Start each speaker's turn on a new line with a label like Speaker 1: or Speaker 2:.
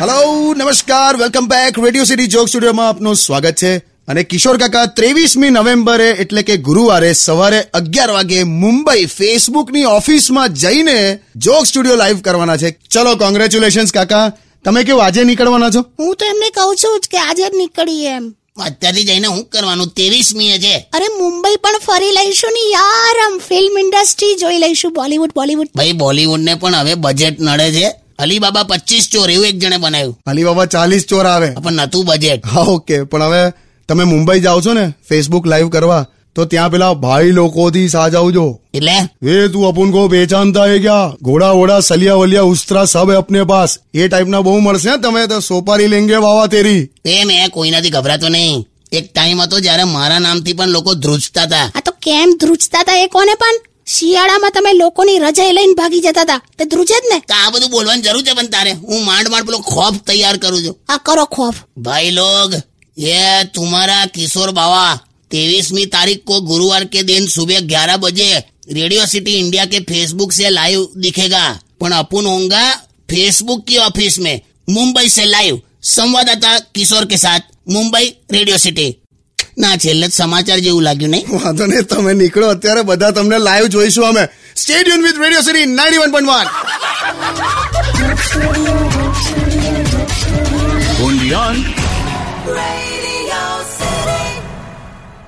Speaker 1: Hello નમસ્કાર welcome back radio city joke સ્ટુડિયોમાં આપનું સ્વાગત છે. અને કિશોર કાકા, ત્રેવીસમી નવેમ્બરે, એટલે કે ગુરુવારે, સવારે અગિયાર વાગે, મુંબઈ ફેસબુકની ઓફિસમાં જઈને જોક સ્ટુડિયો લાઈવ કરવાના છે. ચલો કોંગ્રેચ્યુલેશન્સ કાકા. તમે કેવું, આજે નીકળવાના છો?
Speaker 2: હું તો એમને કહું છું કે આજે જ નીકળીએ એમ.
Speaker 3: અત્યારથી જઈને હું કરવાનું ત્રેવીસમી છે.
Speaker 2: અરે મુંબઈ પણ ફરી લઈશું ને યાર આમ ફિલ્મ ઇન્ડસ્ટ્રી જોઈ લઈશું બોલીવુડ બોલીવુડ.
Speaker 3: ભાઈ બોલીવુડ ને પણ હવે બજેટ નડે છે. અલીબાબા પચીસ ચોર એવું એક જણે બનાવ્યું.
Speaker 1: અલીબાબા ચાલીસ ચોર આવે.
Speaker 3: પણ નતું બજેટ
Speaker 1: હા ઓકે પણ હવે તમે મુંબઈ જાઓ છો ને ફેસબુક લાઈવ કરવા તો ત્યાં પેલા ભાઈ લોકો થી સાજાવજો.
Speaker 3: એટલે?
Speaker 1: એ તું અપુન કો બેચાન થાય ગયા ઘોડા વોડા સલિયા વલિયા ઉસ્ત્રા સબ અપને પાસ. એ ટાઈપના બહુ મળશે તમે તો સોપારી લેંગે વાવા તેરી.
Speaker 3: તે મેં કોઈનાથી ગભરાતો નહીં. એક ટાઈમ હતો જ્યારે મારા નામથી પણ લોકો ધ્રુજતા હતા.
Speaker 2: આ તો કેમ ધ્રુજતા હતા એ કોને પણ? શિયાળામાં તમે લોકોની રજાઈ લઈને ભાગી જતા હતા. તે ધ્રુજે જ ને?
Speaker 3: આ બધું બોલવાની જરૂર છે પણ તારે. હું માંડ માંડ પેલો ખોફ તૈયાર કરું છું.
Speaker 2: આ કરો ખોફ.
Speaker 3: ભાઈ લોગ એ તુમારા કિશોર બાવા. तेईसवीं तारीख को गुरुवार के दिन सुबह ग्यारह बजे रेडियो सिटी इंडिया के फेसबुक से लाइव दिखेगा પણ અપુન होगा फेसबुक की ऑफिस में मुंबई से लाइव संवाददाता किशोर के साथ मुंबई रेडियो सिटी ના છેલ્લે જ સમાચાર જેવું લાગ્યું નહીં
Speaker 1: વાંધો નહીં તમે નીકળો અત્યારે બધા તમને લાઈવ જોઈશું અમે stadium with radio city
Speaker 4: ninety
Speaker 5: one